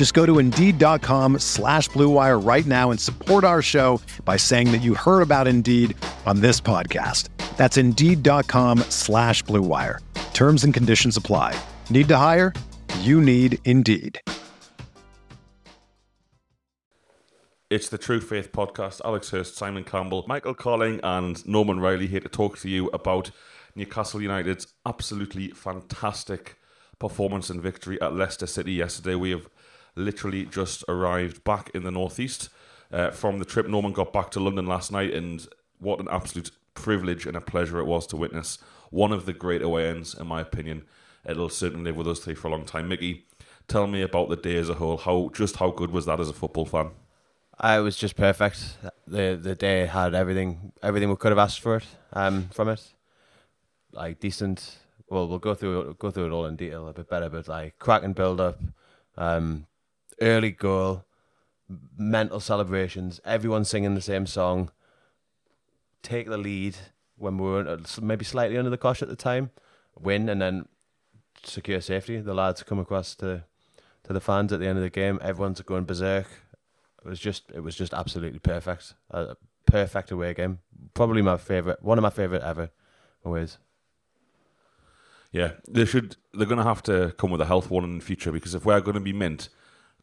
Just go to Indeed.com slash BlueWire right now and support our show by saying that you heard about Indeed on this podcast. That's Indeed.com slash BlueWire. Terms and conditions apply. Need to hire? You need Indeed. It's the True Faith podcast. Alex Hurst, Simon Campbell, Michael Colling, and Norman Riley here to talk to you about Newcastle United's absolutely fantastic performance and victory at Leicester City yesterday. We have literally just arrived back in the northeast uh, from the trip. Norman got back to London last night, and what an absolute privilege and a pleasure it was to witness one of the great away ends, in my opinion. It'll certainly live with us three for a long time. Mickey, tell me about the day as a whole. How just how good was that as a football fan? Uh, it was just perfect. the The day had everything, everything we could have asked for it um, from it. Like decent. Well, we'll go through go through it all in detail a bit better, but like cracking build up, um, early goal, mental celebrations, everyone singing the same song. Take the lead when we were uh, maybe slightly under the cosh at the time, win and then secure safety. The lads come across to to the fans at the end of the game. Everyone's going berserk. It was just it was just absolutely perfect. A perfect away game. Probably my favorite, one of my favorite ever aways. Yeah, they should. They're going to have to come with a health warning in the future because if we're going to be mint,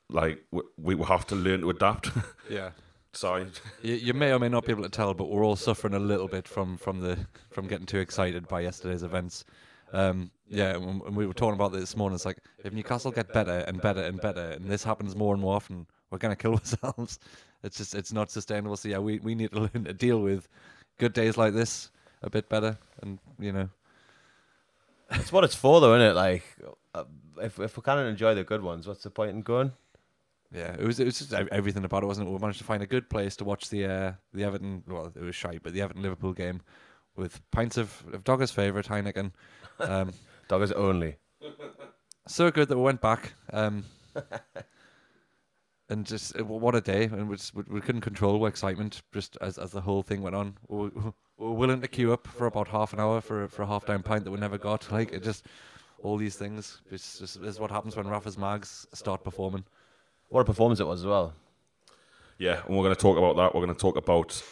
like we, we have to learn to adapt. Yeah. Sorry. You, you may or may not be able to tell, but we're all suffering a little bit from from the from getting too excited by yesterday's events. Um, yeah, and we were talking about this this morning. It's like if Newcastle get better and better and better, and this happens more and more often, we're gonna kill ourselves. It's just it's not sustainable. So yeah, we, we need to learn to deal with good days like this a bit better, and you know, it's what it's for, though, isn't it? Like, uh, if if we can't enjoy the good ones, what's the point in going? Yeah, it was it was just everything about it, wasn't it? We managed to find a good place to watch the uh, the Everton. Well, it was shite, but the Everton Liverpool game with pints of, of Dogger's favourite Heineken. Um, Dogger's only. So good that we went back. Um, and just uh, what a day! And we, just, we couldn't control our excitement just as as the whole thing went on. We, we were willing to queue up for about half an hour for for a half down pint that we never got. Like it just all these things. It's just this is what happens when Rafa's Mags start performing. What a performance it was as well. Yeah, and we're going to talk about that. We're going to talk about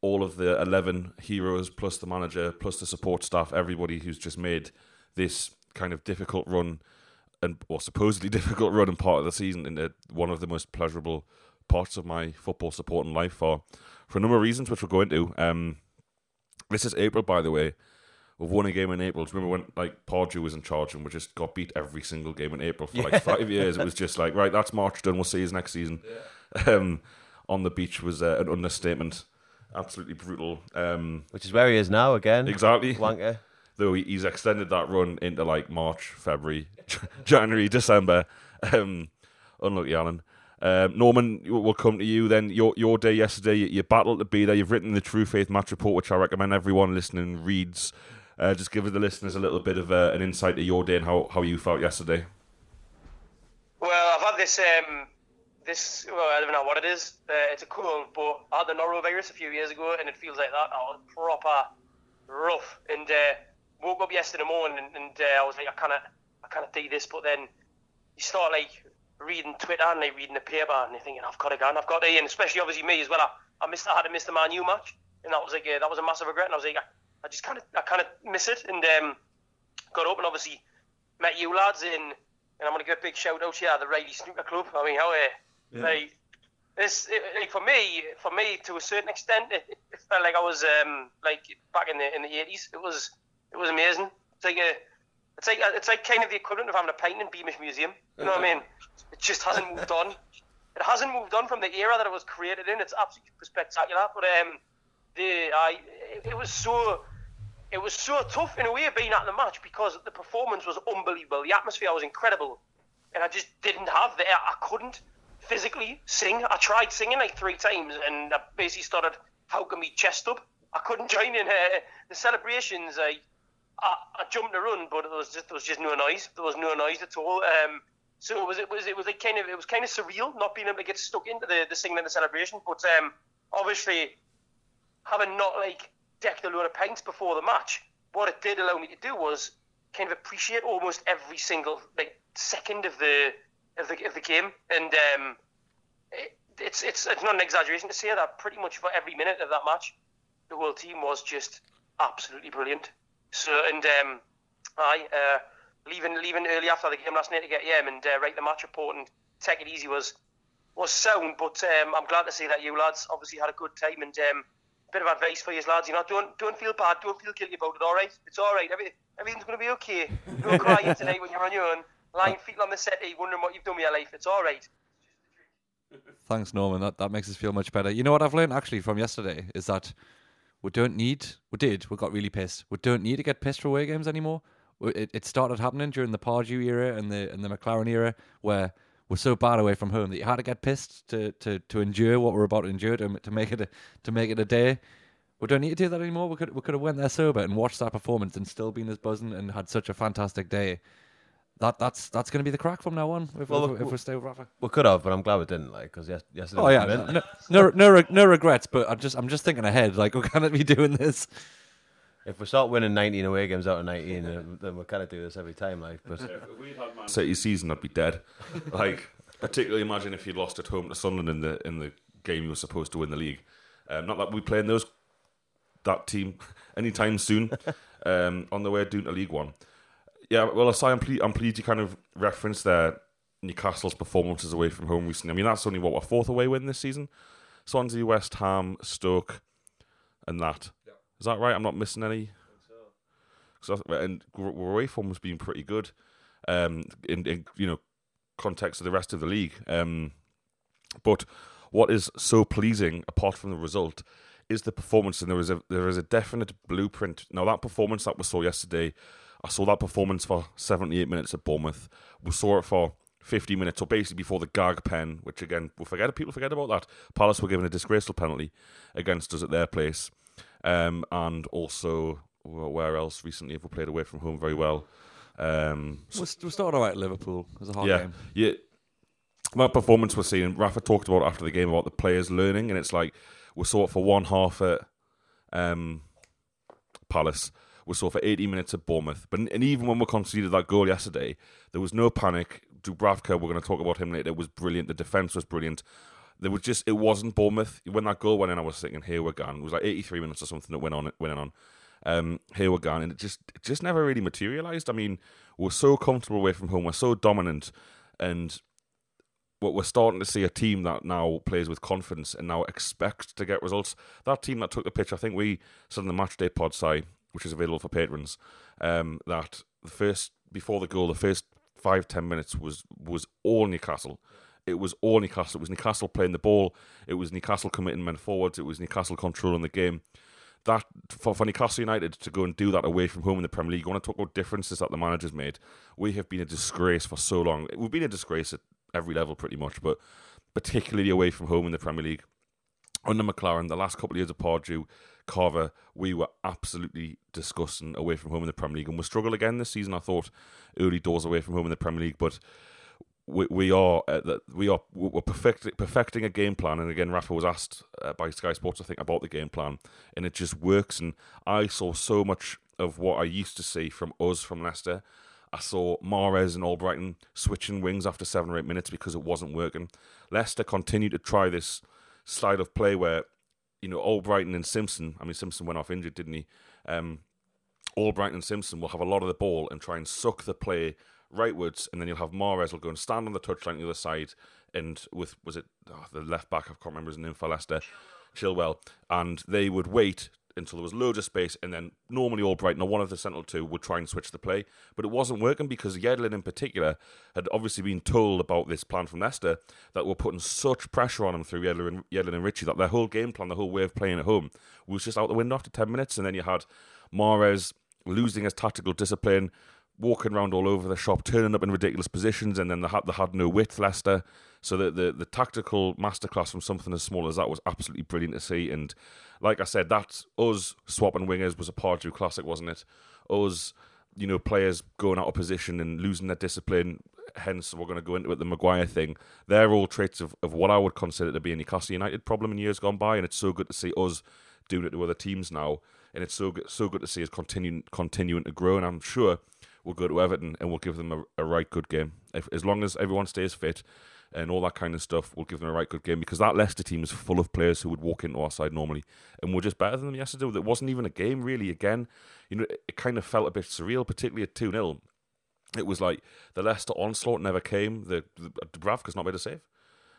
all of the 11 heroes, plus the manager, plus the support staff, everybody who's just made this kind of difficult run and or supposedly difficult run and part of the season into one of the most pleasurable parts of my football supporting life for for a number of reasons, which we'll go into. Um, this is April, by the way. We've won a game in April. Do you remember when like Pardew was in charge and we just got beat every single game in April for yeah. like five years? It was just like right, that's March done. We'll see you next season. Yeah. Um, on the beach was uh, an understatement. Absolutely brutal. Um, Which is where he is now again. Exactly. Wanker. Though he's extended that run into like March, February, January, December. Um, unlucky Alan. Um, Norman, we'll come to you then. Your your day yesterday, you, you battled to be there. You've written the True Faith match report, which I recommend everyone listening reads. Uh, just give the listeners a little bit of uh, an insight to your day and how, how you felt yesterday. Well, I've had this um, this well, I don't know what it is. Uh, it's a cold, but I had the norovirus a few years ago, and it feels like that. I was proper rough, and uh, woke up yesterday morning, and, and uh, I was like, I kind of, I kind of do this, but then you start like reading Twitter and like reading the paper, and you're thinking, I've got to go, and I've got to, and especially obviously me as well. I, I missed, I had to miss the Man U match, and that was like, that was a massive regret, and I was like. I, I just kind of I kind of miss it, and um, got up and obviously met you lads in, and I'm gonna give a big shout out here, the Riley Snooker Club. I mean, how uh, yeah. they this it, like for me, for me to a certain extent, it, it felt like I was um, like back in the in the eighties. It was it was amazing. It's like a it's like it's like kind of the equivalent of having a pint in Beamish Museum. You know what I mean? It just hasn't moved on. It hasn't moved on from the era that it was created in. It's absolutely spectacular. But um, it, it was so it was so tough in a way being at the match because the performance was unbelievable. The atmosphere was incredible, and I just didn't have the I couldn't physically sing. I tried singing like three times, and I basically started howking me chest up. I couldn't join in uh, the celebrations. I, I, I jumped to run, but there was just there was just no noise. There was no noise at all. Um, so it was it was it was like kind of it was kind of surreal not being able to get stuck into the, the singing and the celebration. But um, obviously, having not like decked a load of pints before the match, what it did allow me to do was kind of appreciate almost every single like second of the of the, of the game, and um, it, it's it's it's not an exaggeration to say that pretty much for every minute of that match, the whole team was just absolutely brilliant. So and um, I uh, leaving leaving early after the game last night to get home and uh, write the match report and take it easy was was sound. But um, I'm glad to see that you lads obviously had a good time and. Um, bit of advice for you lads, you know, don't don't feel bad, don't feel guilty about it. All right, it's all right. Every, everything's going to be okay. Don't cry tonight when you're on your own lying feet on the settee, wondering what you've done with your life. It's all right. Thanks, Norman. That that makes us feel much better. You know what I've learned actually from yesterday is that we don't need, we did, we got really pissed. We don't need to get pissed for away games anymore. It, it started happening during the Pardew era and the and the McClaren era, where we're so bad away from home that you had to get pissed to, to, to endure what we're about to endure to, to make it a, to make it a day. We don't need to do that anymore. We could we could have went there sober and watched that performance and still been as buzzing and had such a fantastic day that that's that's going to be the crack from now on if, well, if, if we stay with Rafa. We could have, but I'm glad we didn't. Like because yes, yesterday. Oh yeah, no, no, no, no regrets. But I'm just I'm just thinking ahead. Like we're gonna be doing this. If we start winning 19 away games out of 19, then we kind of do this every time. Like, but yeah, if we had Man City season, I'd be dead. like, particularly imagine if you lost at home to Sunderland in the in the game you were supposed to win the league. Um, not that we playing those that team anytime soon. um, on the way down to League One yeah, well, aside, I'm, ple- I'm pleased you kind of referenced there Newcastle's performances away from home recently. I mean, that's only what our fourth away win this season. Swansea, West Ham, Stoke, and that. Is that right? I'm not missing any. So. and away form has been pretty good, um, in, in you know context of the rest of the league. Um, but what is so pleasing, apart from the result, is the performance, and there is a there is a definite blueprint. Now that performance that we saw yesterday I saw that performance for 78 minutes at Bournemouth. We saw it for 50 minutes, so basically before the gag pen, which again, we forget people forget about that. Palace were given a disgraceful penalty against us at their place, um, and also where else recently have we played away from home very well. Um, we we started out at Liverpool. It was a hard yeah, game. Yeah, that performance we're seeing. Rafa talked about after the game about the players learning, and it's like we saw it for one half at um, Palace we saw for 80 minutes at Bournemouth. But and even when we conceded that goal yesterday, there was no panic. Dubravka, we're going to talk about him later, was brilliant. The defence was brilliant. There was just it wasn't Bournemouth when that goal went in. I was thinking, here we're gone. It was like 83 minutes or something that went on. Went on. Um, here we're gone, and it just it just never really materialised. I mean, we're so comfortable away from home. We're so dominant, and what we're starting to see a team that now plays with confidence and now expects to get results. That team that took the pitch, I think we said in the match day pod side which is available for patrons, um, that the first before the goal, the first five ten minutes was was all Newcastle. It was all Newcastle. It was Newcastle playing the ball. It was Newcastle committing men forwards. It was Newcastle controlling the game. That for, for Newcastle United to go and do that away from home in the Premier League. You want to talk about differences that the managers made? We have been a disgrace for so long. We've been a disgrace at every level, pretty much, but particularly away from home in the Premier League. Under McClaren, the last couple of years of Pardew, Carver, we were absolutely disgusting away from home in the Premier League, and we struggle again this season. I thought early doors away from home in the Premier League, but we, we are uh, we are we're perfecting perfecting a game plan. And again, Rafa was asked uh, by Sky Sports, I think, about the game plan, and it just works. And I saw so much of what I used to see from us from Leicester. I saw Mahrez and Albrighton switching wings after seven or eight minutes because it wasn't working. Leicester continued to try this style of play where you know, Albrighton and Simpson. I mean, Simpson went off injured, didn't he? Um, Albrighton and Simpson will have a lot of the ball and try and suck the play rightwards, and then you'll have Mahrez will go and stand on the touchline on the other side and with was it oh, the left back? I can't remember his name for Leicester, Chilwell, and they would wait until there was loads of space, and then normally Albrighton or one of the central two would try and switch the play, but it wasn't working because Yedlin in particular had obviously been told about this plan from Leicester that were putting such pressure on him through Yedlin and, Yedlin and Ritchie that their whole game plan, the whole way of playing at home, was just out the window after ten minutes, and then you had Mahrez losing his tactical discipline, walking around all over the shop, turning up in ridiculous positions, and then they had, they had no width, Leicester. So the, the, the tactical masterclass from something as small as that was absolutely brilliant to see. And like I said, that us swapping wingers was a part Pardew classic, wasn't it? Us, you know, players going out of position and losing their discipline. Hence, we're going to go into it, the Maguire thing. They're all traits of, of what I would consider to be a Newcastle United problem in years gone by. And it's so good to see us doing it to other teams now. And it's so good, so good to see us continuing continuing to grow. And I'm sure we'll go to Everton and we'll give them a, a right good game. If, as long as everyone stays fit and all that kind of stuff, we'll give them a right good game because that Leicester team is full of players who would walk into our side normally, and we're just better than them yesterday. It wasn't even a game really. Again, you know, it, kind of felt a bit surreal, particularly at two 0 It was like the Leicester onslaught never came. The, the not made a save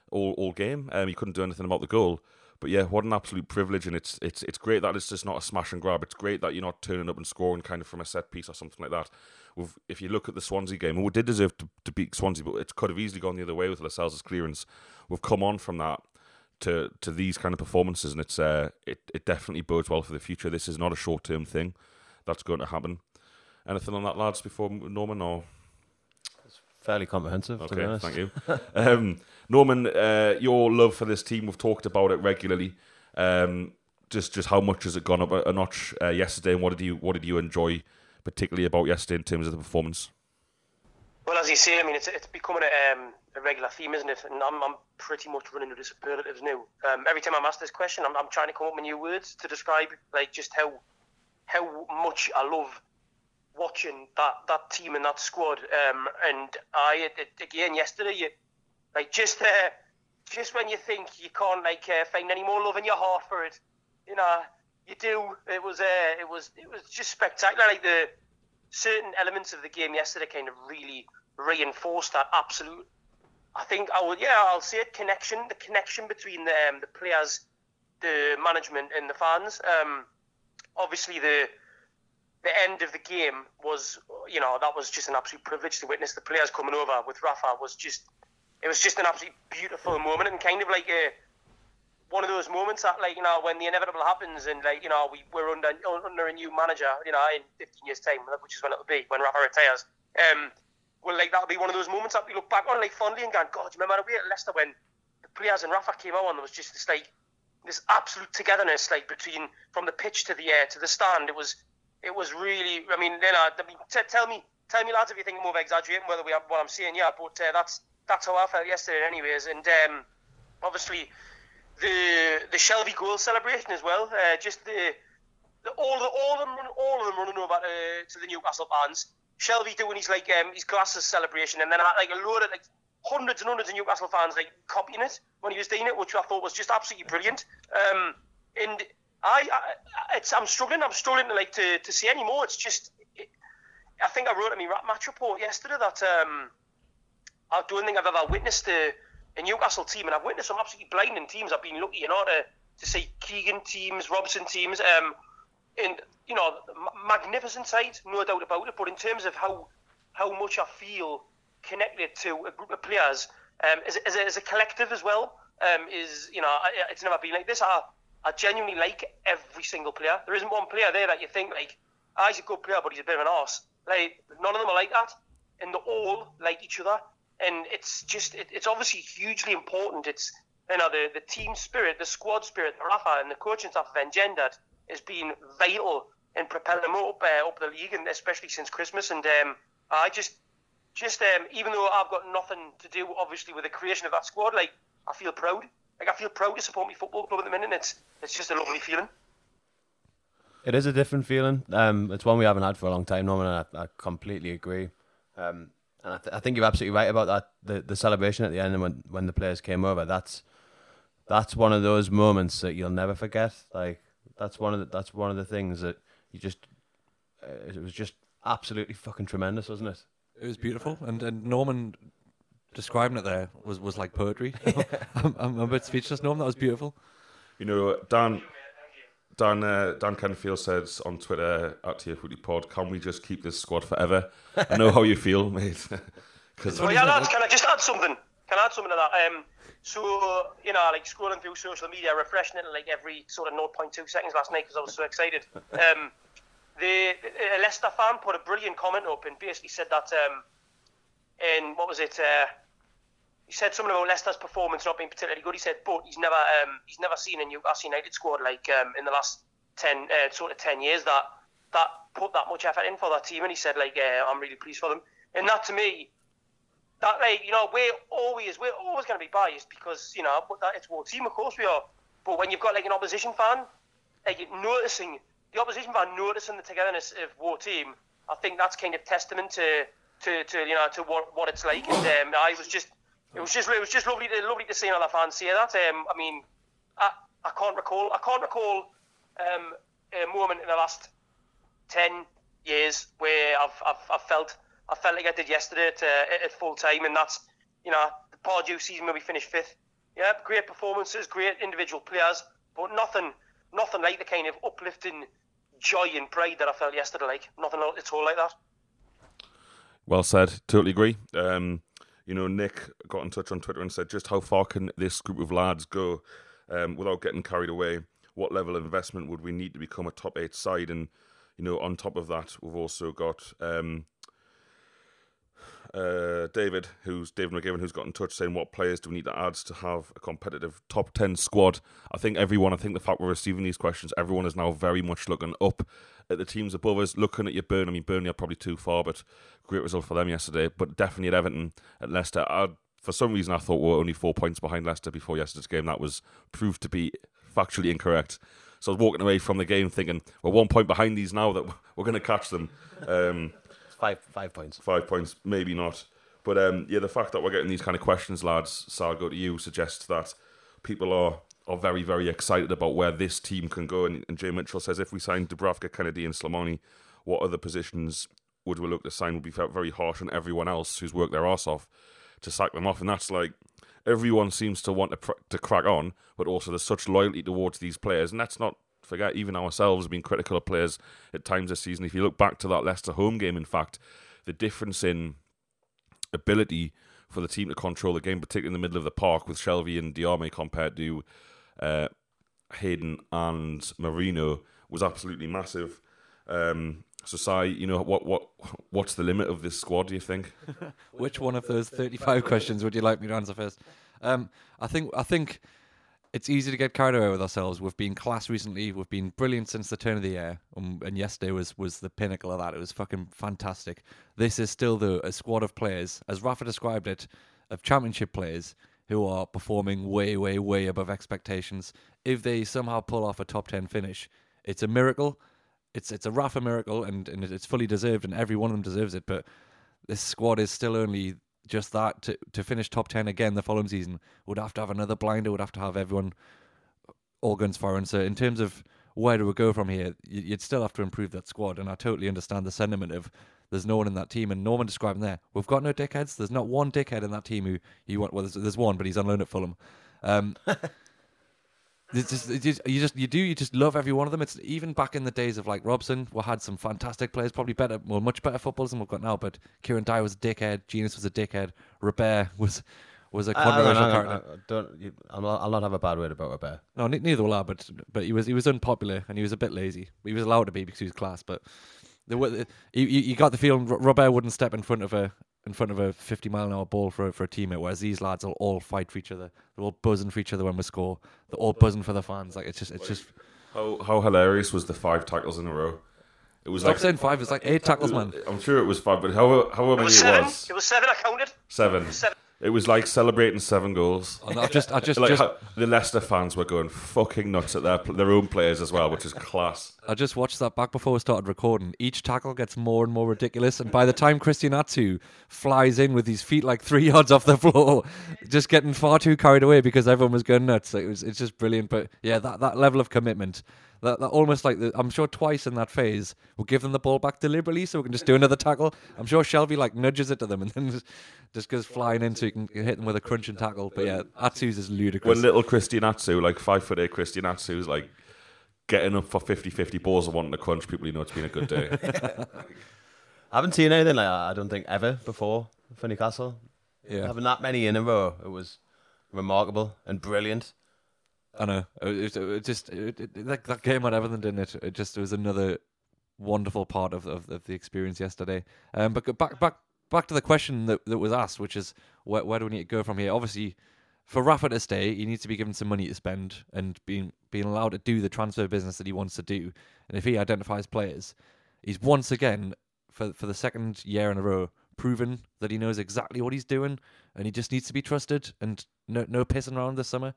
all all game. Um, he couldn't do anything about the goal. But yeah, what an absolute privilege, and it's it's it's great that it's just not a smash and grab. It's great that you're not turning up and scoring kind of from a set piece or something like that. We've, if you look at the Swansea game, and we did deserve to, to beat Swansea, but it could have easily gone the other way with Lascelles' clearance. We've come on from that to to these kind of performances, and it's uh, it it definitely bodes well for the future. This is not a short term thing that's going to happen. Anything on that, lads, before Norman or? fairly comprehensive. Okay, thank you, um, Norman. Uh, your love for this team, we've talked about it regularly. Um, just, just how much has it gone up a, a notch uh, yesterday, and what did you, what did you enjoy particularly about yesterday in terms of the performance? Well, as you say, I mean, it's, it's becoming a, um, a regular theme, isn't it? And I'm, I'm pretty much running into the superlatives now. Um, every time I'm asked this question, I'm, I'm trying to come up with new words to describe like just how how much I love watching that, that team and that squad. Um, and I it, again yesterday, you, like just uh, just when you think you can't like uh, find any more love in your heart for it, you know, you do. It was uh, it was it was just spectacular. Like the certain elements of the game yesterday kind of really reinforced that absolute. I think I would yeah I'll say it connection the connection between the um, the players, the management and the fans. Um, obviously the the end of the game was, you know, that was just an absolute privilege to witness. The players coming over with Rafa was just, it was just an absolutely beautiful moment and kind of like a one of those moments that, like, you know, when the inevitable happens and, like, you know, we, we're under under a new manager, you know, in 15 years' time, which is when it'll be, when Rafa retires. Um, well, like, that'll be one of those moments that we look back on, like, fondly and go, God, do you remember we at Leicester when the players and Rafa came out and there was just this, like, this absolute togetherness, like, between, from the pitch to the air to the stand. It was, it was really. I mean, you know, I mean, t- tell me, tell me, lads, if you think I'm over exaggerating whether we what I'm saying. Yeah, but uh, that's that's how I felt yesterday, anyways. And um, obviously, the the Shelvey goal celebration as well. Uh, just the, the all the all of them all of them running over to, to the Newcastle fans. Shelvey doing his like um, his glasses celebration, and then like a load of like hundreds and hundreds of Newcastle fans like copying it when he was doing it, which I thought was just absolutely brilliant. Um, and I, I it's, I'm struggling. I'm struggling to like to, to see any more. It's just, it, I think I wrote in my match report yesterday that um, I don't think I've ever witnessed a, a Newcastle team, and I've witnessed some absolutely blinding teams. I've been lucky, you know, to, to see Keegan teams, Robson teams, um, in you know, magnificent sight, no doubt about it. But in terms of how how much I feel connected to a group of players, um, as, as, a, as a collective as well, um, is you know, it's never been like this. I, I genuinely like every single player. There isn't one player there that you think like, ah, he's a good player, but he's a bit of an arse. Like none of them are like that, and they all like each other. And it's just, it, it's obviously hugely important. It's you know the the team spirit, the squad spirit, Rafa and the coaching staff have engendered has been vital in propelling them up uh, up the league, and especially since Christmas. And um, I just, just um, even though I've got nothing to do, obviously, with the creation of that squad, like I feel proud like I feel proud to support my football club at the minute. It's it's just a lovely feeling. It is a different feeling. Um, it's one we haven't had for a long time, Norman. I, I completely agree. Um, and I, th- I, think you're absolutely right about that. The the celebration at the end when when the players came over. That's that's one of those moments that you'll never forget. Like that's one of the, that's one of the things that you just uh, it was just absolutely fucking tremendous, wasn't it? It was beautiful, and and Norman describing it there was, was like poetry. I'm, I'm a bit speechless. No, that was beautiful. You know, Dan. Dan uh, Dan Kenfield says on Twitter at TF Pod, "Can we just keep this squad forever?" I know how you feel, mate. Because Oh yeah, lads, can I just add something? Can I add something to that? Um, so you know, like scrolling through social media, refreshing it like every sort of 0.2 seconds last night because I was so excited. Um, the a Leicester fan put a brilliant comment up and basically said that um, in what was it? Uh, he said something about Leicester's performance not being particularly good. He said, but he's never um, he's never seen a Newcastle United squad like um, in the last ten uh, sort of ten years that that put that much effort in for that team. And he said, like, uh, I'm really pleased for them. And that to me, that like you know we're always we're always going to be biased because you know that it's our team of course we are but when you've got like an opposition fan like noticing the opposition fan noticing the togetherness of war team I think that's kind of testament to to, to you know to what, what it's like and um, I was just it was just it was just lovely to lovely to see another fan say that um, I mean I, I can't recall I can't recall um, a moment in the last 10 years where I've, I've, I've felt I felt like I did yesterday at, uh, at full time, and that's you know the Pardew season where we finished fifth. Yeah, great performances, great individual players, but nothing, nothing like the kind of uplifting joy and pride that I felt yesterday. Like nothing at all like that. Well said. Totally agree. Um, you know, Nick got in touch on Twitter and said, just how far can this group of lads go um, without getting carried away? What level of investment would we need to become a top eight side? And you know, on top of that, we've also got um, uh, David, who's David McGivern, who's got in touch saying what players do we need to add to have a competitive top ten squad. I think everyone, I think the fact we're receiving these questions, everyone is now very much looking up at the teams above us, looking at your Burn. I mean, Burnley are probably too far, but great result for them yesterday. But definitely at Everton, at Leicester. I, for some reason, I thought we were only four points behind Leicester before yesterday's game. That was proved to be factually incorrect. So I was walking away from the game thinking, we're one point behind these now that we're going to catch them. Um, Five five points. five points, maybe not. But um, yeah, the fact that we're getting these kind of questions, lads, I'll go to you, suggests that people are are very, very excited about where this team can go. And, and Jay Mitchell says if we sign Dubravka, Kennedy, and Slimani, what other positions would we look to sign? Would be felt very harsh on everyone else who's worked their ass off to sack them off. And that's like everyone seems to want to, pr- to crack on, but also there's such loyalty towards these players. And let's not forget, even ourselves been critical of players at times this season. If you look back to that Leicester home game, in fact, the difference in ability for the team to control the game, particularly in the middle of the park with Shelvey and Diamé compared to uh, Hayden and Merino, was absolutely massive. Um, so, Sai, you know what what what's the limit of this squad? Do you think? Which one of those 35 questions would you like me to answer first? Um, I think I think it's easy to get carried away with ourselves. We've been class recently. We've been brilliant since the turn of the year, um, and yesterday was was the pinnacle of that. It was fucking fantastic. This is still though a squad of players, as Rafa described it, of championship players who are performing way, way, way above expectations. If they somehow pull off a top ten finish, it's a miracle. It's it's a Rafa miracle, and, and it's fully deserved, and every one of them deserves it. But this squad is still only just that to to finish top ten again the following season would have to have another blinder, would have to have everyone all guns firing. So in terms of where do we go from here, you- you'd still have to improve that squad. And I totally understand the sentiment of there's no one in that team, and Norman describing there, we've got no dickheads. There's not one dickhead in that team who you want. Well, there's, there's one, but he's on loan at Fulham. Um, It's just, it's just, you just you do you just love every one of them. It's even back in the days of like Robson, we had some fantastic players, probably better, well, much better footballers than we've got now. But Kieron Dyer was a dickhead, Jenas was a dickhead, Robert was was a controversial I- I- character. I don't. You, I'll, not, I'll not have a bad word about Robert. No, neither will I. But but he was he was unpopular and he was a bit lazy. He was allowed to be because he was class. But the, the you, got the feeling Ro- Robert wouldn't step in front of a in front of a fifty mile an hour ball for a, for a teammate. Whereas these lads will all fight for each other. They're all buzzing for each other when we score. They're all buzzing for the fans. Like it's just it's just How how hilarious was the five tackles in a row? It was stop like saying five. It's like eight tackles, man. I'm sure it was five, but however however It many was it seven. was, It was seven. I counted. seven. Seven. It was like celebrating seven goals. Oh, and I just I just like just the Leicester fans were going fucking nuts at their their own players as well, which is class. I just watched that back before we started recording. Each tackle gets more and more ridiculous, and by the time Christian Atsu flies in with his feet like three yards off the floor, just getting far too carried away because everyone was going nuts. It was it's just brilliant. But yeah, that, that level of commitment, that, that almost like the, I'm sure twice in that phase we'll give them the ball back deliberately so we can just do another tackle. I'm sure Shelvey like nudges it to them and then just, just goes flying in so you can hit them with a crunching tackle. But yeah, Atsu's is ludicrous. When little Christian Atsu, like five foot eight Christian Atsu, is like getting up for 50-50 balls and wanting to crunch people, you know it's been a good day. I haven't seen anything like that. I don't think ever before for Newcastle. yeah, Having that many in a row, it was remarkable and brilliant. I know. It, it, it just it, that, that game had everything, didn't it? It just was another wonderful part of, of, of the experience yesterday. Um, but back back back to the question that, that was asked, which is where, where do we need to go from here? Obviously, for Rafa to stay, he needs to be given some money to spend and being being allowed to do the transfer business that he wants to do. And if he identifies players, he's once again for for the second year in a row proven that he knows exactly what he's doing, and he just needs to be trusted and no no pissing around this summer.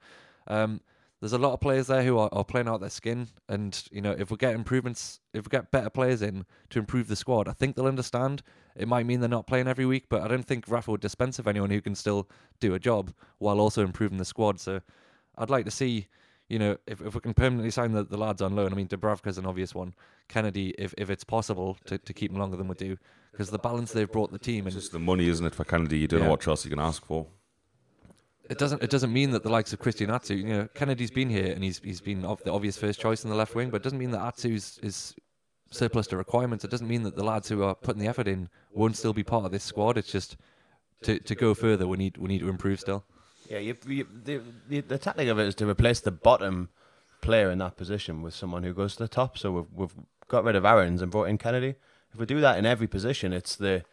Um, there's a lot of players there who are, are playing out their skin, and you know if we get improvements, if we get better players in to improve the squad, I think they'll understand. It might mean they're not playing every week, but I don't think Rafa would dispense of anyone who can still do a job while also improving the squad. So I'd like to see, you know, if, if we can permanently sign the, the lads on loan. I mean, Dubravka's an obvious one. Kennedy, if, if it's possible to, to keep him longer than we do, because the balance they've brought the team and just the money, isn't it, for Kennedy? You don't Yeah. know what Chelsea can ask for. It doesn't it doesn't mean that the likes of Christian Atsu, you know, Kennedy's been here and he's he's been of the obvious first choice in the left wing, but it doesn't mean that Atsu's is surplus to requirements. It doesn't mean that the lads who are putting the effort in won't still be part of this squad. It's just to to go further, we need we need to improve still. Yeah, you, you, the, the the tactic of it is to replace the bottom player in that position with someone who goes to the top. So we've we've got rid of Aarons and brought in Kennedy. If we do that in every position, it's the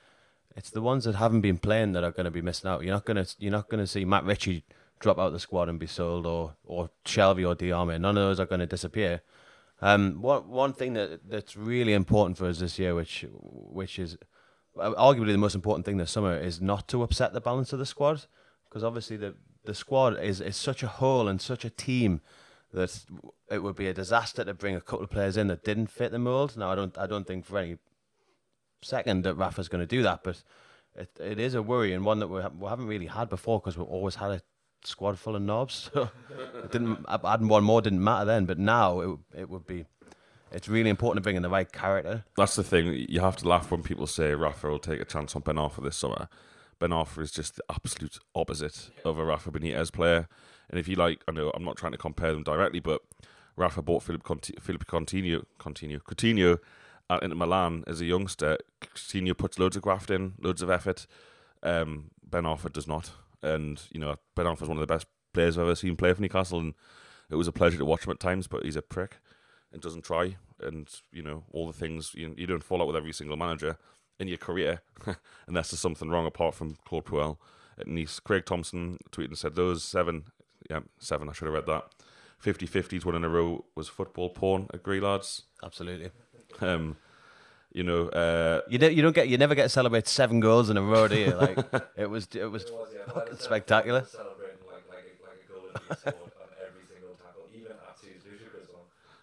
it's the ones that haven't been playing that are going to be missing out. You're not going to you're not going to see Matt Ritchie drop out the squad and be sold, or or Shelvey or Diamé. None of those are going to disappear. Um, one one thing that that's really important for us this year, which which is arguably the most important thing this summer, is not to upset the balance of the squad, because obviously the the squad is is such a whole and such a team that it would be a disaster to bring a couple of players in that didn't fit the mold. Now I don't I don't think for any second that Rafa's going to do that, but it it is a worry and one that we, ha- we haven't really had before because we've always had a squad full of knobs. So it didn't adding one more didn't matter then, but now it it would be. It's really important to bring in the right character. That's the thing. You have to laugh when people say Rafa will take a chance on Ben Arfa this summer. Ben Arfa is just the absolute opposite of a Rafa Benitez player. And if you like, I know I'm not trying to compare them directly, but Rafa bought Philip Conti- Philip Coutinho, Coutinho, Coutinho at Inter Milan as a youngster. Senior puts loads of graft in, loads of effort. Um, ben Arfa does not. And, you know, Ben Arfa is one of the best players I've ever seen play for Newcastle. And it was a pleasure to watch him at times, but he's a prick and doesn't try. And, you know, all the things, you, you don't fall out with every single manager in your career unless there's something wrong apart from Claude Puel at Nice. Craig Thompson tweeted and said, those seven, yeah, seven, I should have read that. 50 50s, one in a row was football porn. Agree, lads? Absolutely. Um, you know, uh, You don't, you don't get you never get to celebrate seven goals in a row, do you? Like it was it was fucking spectacular.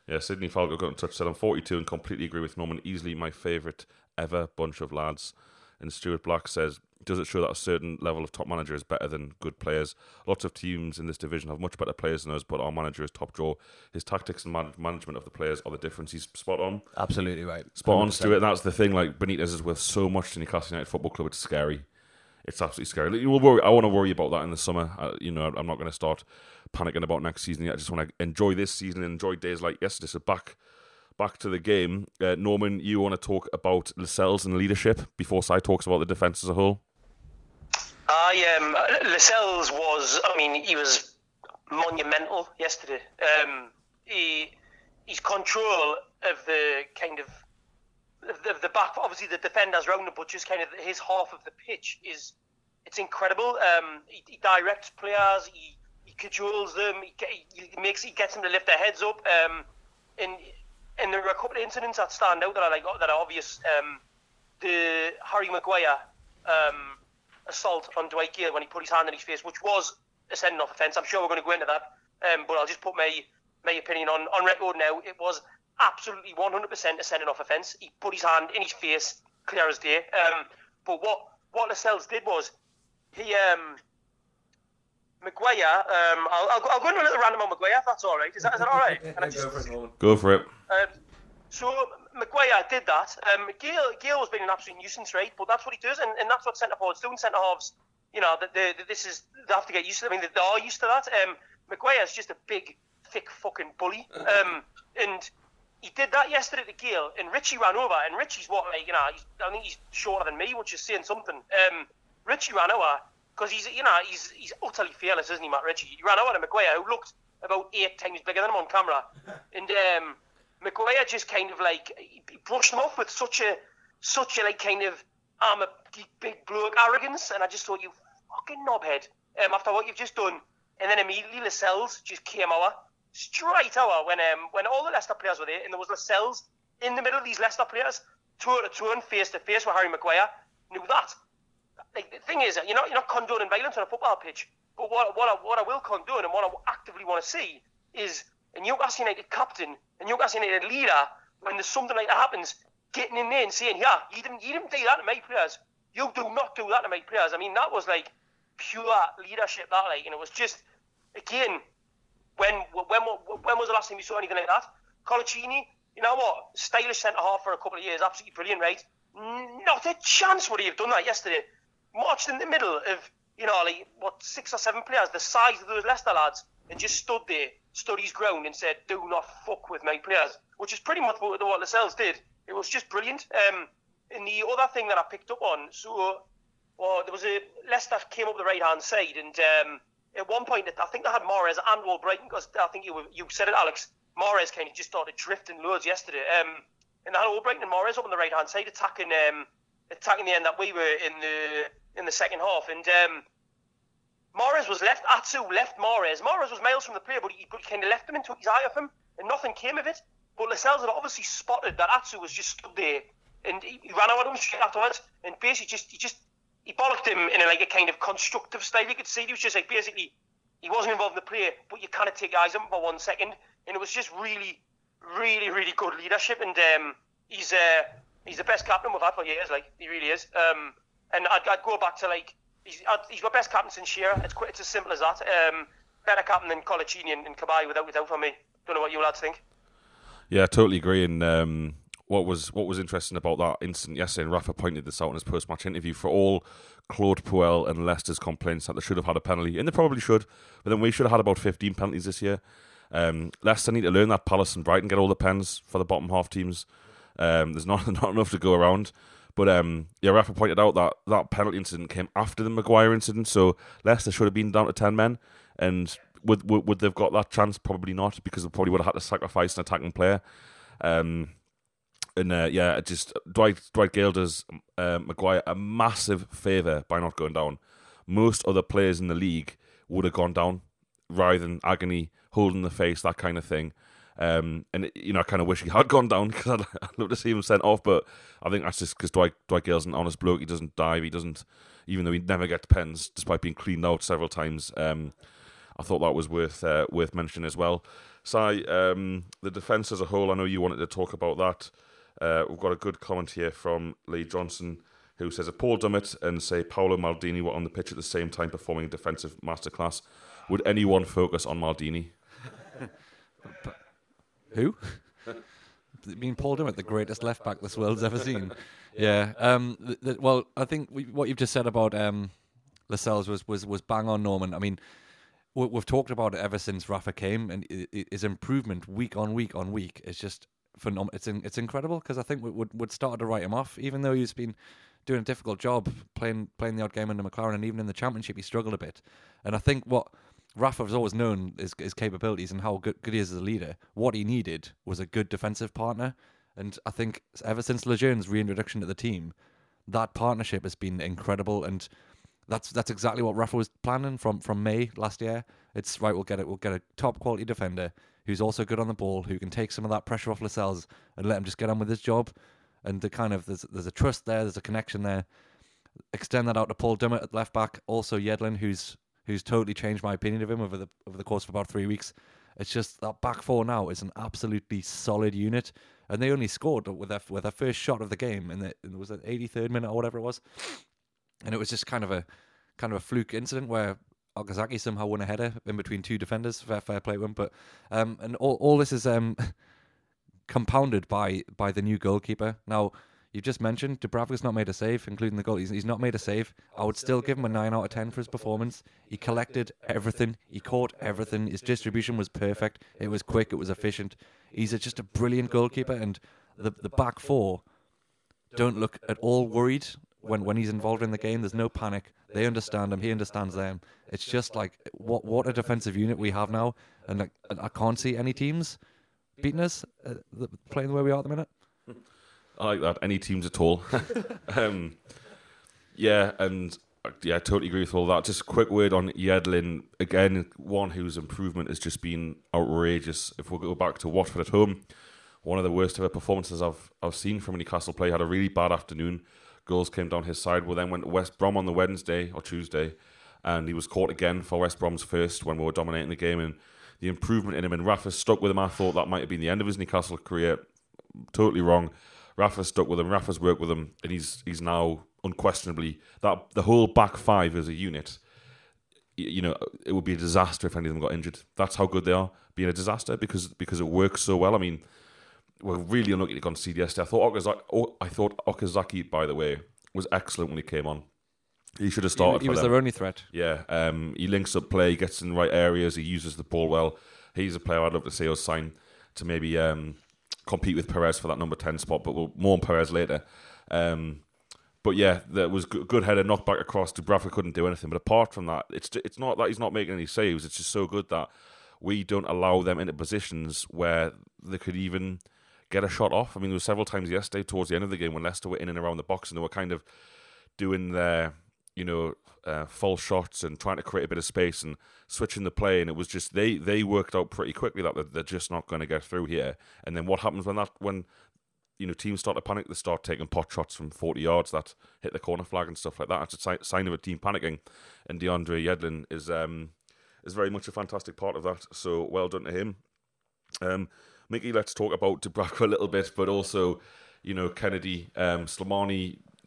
Yeah, Sydney Falco got in touch. Said I'm 42 and completely agree with Norman. Easily my favourite ever bunch of lads. And Stuart Black says, does it show that a certain level of top manager is better than good players? Lots of teams in this division have much better players than us, but our manager is top draw. His tactics and man- management of the players are the difference. He's spot on. Absolutely right. Spot on, 100%. Stuart. That's the thing. Like Benitez is worth so much to Newcastle United Football Club. It's scary. It's absolutely scary. Like, You will worry. I want to worry about that in the summer. Uh, you know, I'm not going to start panicking about next season yet. I just want to enjoy this season and enjoy days like yesterday. So back, back to the game. Uh, Norman, you want to talk about Lascelles and leadership before Si talks about the defence as a whole? I um, Lascelles was. I mean, he was monumental yesterday. Um, he his control of the kind of the, the back, obviously the defenders round him, but just kind of his half of the pitch is it's incredible. Um, he, he directs players, he, he cajoles them, he, he makes he gets them to lift their heads up. Um, and and there were a couple of incidents that stand out that are like that are obvious. Um, the Harry Maguire um, assault on Dwight Gayle when he put his hand in his face, which was a sending off offence. I'm sure we're going to go into that, um, but I'll just put my my opinion on on record now. It was absolutely 100% a sending off offence. He put his hand in his face, clear as day. Um, but what what Lascelles did was he um, Maguire, um, I'll, I'll, go- I'll go into a little random on Maguire if that's all right. Is that, is that all right? Can I just, Go for it. um, so Maguire did that. Um, Gayle, Gayle has been an absolute nuisance, right? But that's what he does, and, and that's what centre forwards do. And centre halves, you know, that they, they, this is they have to get used to. I mean, they, they are used to that. Um, Maguire's just a big, thick fucking bully, um, and he did that yesterday to Gayle, and Ritchie ran over, and Ritchie's what like you know, he's, I think he's shorter than me, which is saying something. Um, Ritchie ran over because he's you know he's he's utterly fearless, isn't he, Matt Ritchie? He ran over to Maguire, who looked about eight times bigger than him on camera, and um, Maguire just kind of like he he brushed him off with such a such a like kind of I'm a big, big bloke arrogance, and I just thought you fucking knobhead. Um, after what you've just done, and then immediately Lascelles just came over straight over when um when all the Leicester players were there, and there was Lascelles in the middle of these Leicester players, toe to toe and face to face with Harry Maguire. Knew that. Like the thing is, you're not you're not condoning violence on a football pitch, but what what I, what I will condone and what I actively want to see is a Newcastle United captain, a Newcastle United leader, when there's something like that happens, getting in there and saying, "Yeah, you didn't you didn't do that to my players. You do not do that to my players." I mean, that was like pure leadership, that like, and it was just again when when when was the last time you saw anything like that? Coloccini, you know what? Stylish centre half for a couple of years, absolutely brilliant, right? Not a chance would he have done that yesterday. Marched in the middle of you know like what six or seven players, the size of those Leicester lads, and just stood there, stood his ground, and said, "Do not fuck with my players," which is pretty much what, what Lascelles did. It was just brilliant. Um, and the other thing that I picked up on, so well, there was a Leicester came up the right hand side, and um, at one point I think they had Mahrez and Albrighton because I think you you said it, Alex. Mahrez kind of just started drifting loads yesterday, um, and they had Albrighton and Mahrez up on the right hand side attacking um, attacking the end that we were in the in the second half, and um, was left. Atsu left Mahrez. Mahrez was miles from the player, but he, but he kind of left him and took his eye off him, and nothing came of it. But Lascelles had obviously spotted that Atsu was just stood there, and he, he ran over to him straight afterwards, and basically just he just he bollocked him in a, like a kind of constructive style. You could see he was just like basically he wasn't involved in the play, but you kind of take eyes off him for one second, and it was just really, really, really good leadership. And um, he's uh, he's the best captain we've had for years. Like he really is. Um, and I'd, I'd go back to like he's he's my best captain since Shearer. It's quite it's as simple as that. Um, better captain than Coloccini and, and without without for me. Don't know what you lads think. Yeah, I totally agree. And um, what was what was interesting about that incident yesterday, and Rafa pointed this out in his post match interview, for all Claude Puel and Leicester's complaints that they should have had a penalty, and they probably should, but then we should have had about 15 penalties this year. Um, Leicester need to learn that Palace and Brighton get all the pens for the bottom half teams. Um, there's not not enough to go around. But um, yeah, Rafa pointed out that that penalty incident came after the Maguire incident, so Leicester should have been down to 10 men. And would, would, would they've got that chance? Probably not, because they probably would have had to sacrifice an attacking player. Um, and uh, yeah, just Dwight Dwight Gayle does uh, Maguire a massive favour by not going down. Most other players in the league would have gone down writhing, agony, holding the face, that kind of thing. Um, and you know, I kind of wish he had gone down because I'd, I'd love to see him sent off. But I think that's just because Dwight Dwight Gayle's an honest bloke. He doesn't dive. He doesn't, even though he never gets pens, despite being cleaned out several times. Um, I thought that was worth uh, worth mentioning as well. Si, um, the defence as a whole, I know you wanted to talk about that. Uh, we've got a good comment here from Lee Johnson, who says if Paul Dummett and say Paolo Maldini were on the pitch at the same time performing a defensive masterclass, would anyone focus on Maldini? Who? I mean, Paul Dummett, the greatest left back this world's ever seen. Yeah. Um. th- th- well, I think we, what you've just said about um, Lascelles was was was bang on, Norman. I mean, we, we've talked about it ever since Rafa came, and i- i- his improvement week on week on week is just phenomenal. It's in, it's incredible because I think we would would started to write him off, even though he's been doing a difficult job playing playing the odd game under McClaren, and even in the championship he struggled a bit. And I think what Rafa has always known his, his capabilities and how good, good he is as a leader. What he needed was a good defensive partner. And I think ever since Lejeune's reintroduction to the team, that partnership has been incredible. And that's that's exactly what Rafa was planning from, from May last year. It's right, we'll get it. We'll get a top quality defender who's also good on the ball, who can take some of that pressure off Lascelles and let him just get on with his job. And the kind of there's there's a trust there, there's a connection there. Extend that out to Paul Dummett at left back, also Yedlin, who's who's totally changed my opinion of him over the over the course of about three weeks. It's just that back four now is an absolutely solid unit, and they only scored with their with their first shot of the game, and it was it 83rd minute or whatever it was, and it was just kind of a kind of a fluke incident where Okazaki somehow won a header in between two defenders. Fair, fair play him. But um, and all, all this is um, compounded by by the new goalkeeper. Now you just mentioned Dubravka's not made a save, including the goal. He's, he's not made a save. I would still give him a nine out of ten for his performance. He collected everything. He caught everything. His distribution was perfect. It was quick. It was efficient. He's a, just a brilliant goalkeeper, and the the back four don't look at all worried when when he's involved in the game. There's no panic. They understand him. He understands them. It's just like what what a defensive unit we have now, and like, I can't see any teams beating us uh, playing the way we are at the minute. I like that. Any teams at all. um, yeah, and uh, yeah, I totally agree with all that. Just a quick word on Yedlin. Again, one whose improvement has just been outrageous. If we go back to Watford at home, one of the worst ever performances I've I've seen from Newcastle play. Had a really bad afternoon. Goals came down his side. Well, then went to West Brom on the Wednesday or Tuesday, and he was caught again for West Brom's first when we were dominating the game. And the improvement in him and Rafa stuck with him. I thought that might have been the end of his Newcastle career. Totally wrong. Rafa stuck with him. Rafa's worked with him, and he's he's now unquestionably that the whole back five as a unit. You know, it would be a disaster if any of them got injured. That's how good they are. Being a disaster because because it works so well. I mean, we're really unlucky to go on CDS. I thought Okazaki, oh, I thought Okazaki, by the way, was excellent when he came on. He should have started. He, he was them. their only threat. Yeah, um, he links up play, gets in the right areas, he uses the ball well. He's a player I'd love to see us sign to maybe um, compete with Perez for that number 10 spot, but we'll more on Perez later. Um, but yeah, there was good, good header, knocked back across. Dubravka couldn't do anything. But apart from that, it's it's not that he's not making any saves. It's just so good that we don't allow them into positions where they could even get a shot off. I mean, there were several times yesterday towards the end of the game when Leicester were in and around the box and they were kind of doing their, you know, uh, false shots and trying to create a bit of space and switching the play. And it was just they they worked out pretty quickly that they're, they're just not going to get through here. And then what happens when that when you know teams start to panic? They start taking pot shots from forty yards that hit the corner flag and stuff like that. It's a sign of a team panicking. And DeAndre Yedlin is um is very much a fantastic part of that. So well done to him. Um, Mickey, let's talk about Dubravka a little bit, but also, you know, Kennedy, um,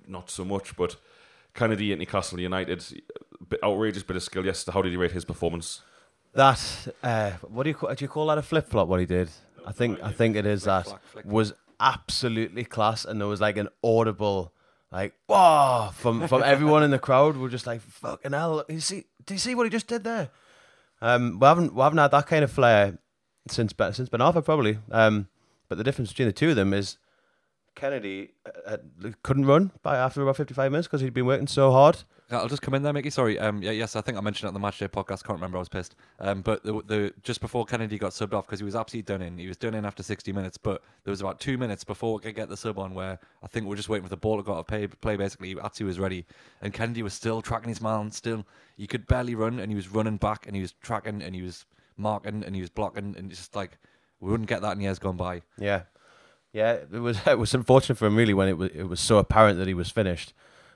not so much, but Kennedy at Newcastle United, bit outrageous bit of skill yesterday. How did he rate his performance? That uh, what do you call, do you call that a flip flop? What he did, I think I think it is that was absolutely class, and there was like an audible like wow from from everyone in the crowd. We're just like fucking hell. You see, do you see what he just did there? Um, we haven't we haven't had that kind of flair since since Ben Arfa probably. Um, but the difference between the two of them is Kennedy uh, uh couldn't run by after about 55 minutes because he'd been working so hard. I'll just come in there, Mickey. Sorry. Um, yeah, yes, I think I mentioned it on the Matchday podcast. Can't remember. I was pissed. Um, but the, the just before Kennedy got subbed off because he was absolutely done in. He was done in after 60 minutes. But there was about two minutes before we could get the sub on where I think we are just waiting for the ball to go out of play. Play basically. Atsu was ready, and Kennedy was still tracking his man. Still, he could barely run, and he was running back, and he was tracking, and he was marking, and he was blocking, and it's just like we wouldn't get that in years gone by. Yeah, yeah, it was it was unfortunate for him really when it was it was so apparent that he was finished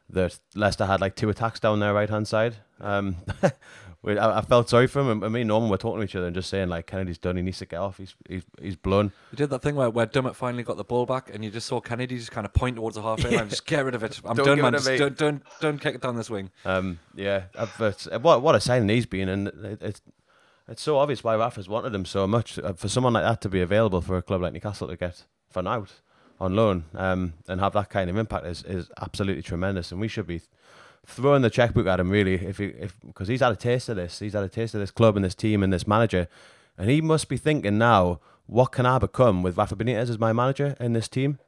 that Leicester had like two attacks down their right hand side. Um, I, I, felt sorry for him. And me and Norman were talking to each other and just saying like Kennedy's done. He needs to get off. He's he's, he's blown. He did that thing where, where Dummett finally got the ball back, and you just saw Kennedy just kind of point towards the halfway line. Just get rid of it. I'm don't done, man. Just don't don't don't kick it down this wing. Um, yeah, uh, but uh, what what a signing he's been, and it, it's it's so obvious why Rafa's wanted him so much. Uh, for someone like that to be available for a club like Newcastle to get for now on loan um, and have that kind of impact is, is absolutely tremendous. And we should be throwing the checkbook at him really, if he, if because he's had a taste of this, he's had a taste of this club and this team and this manager, and he must be thinking now, what can I become with Rafa Benitez as my manager in this team?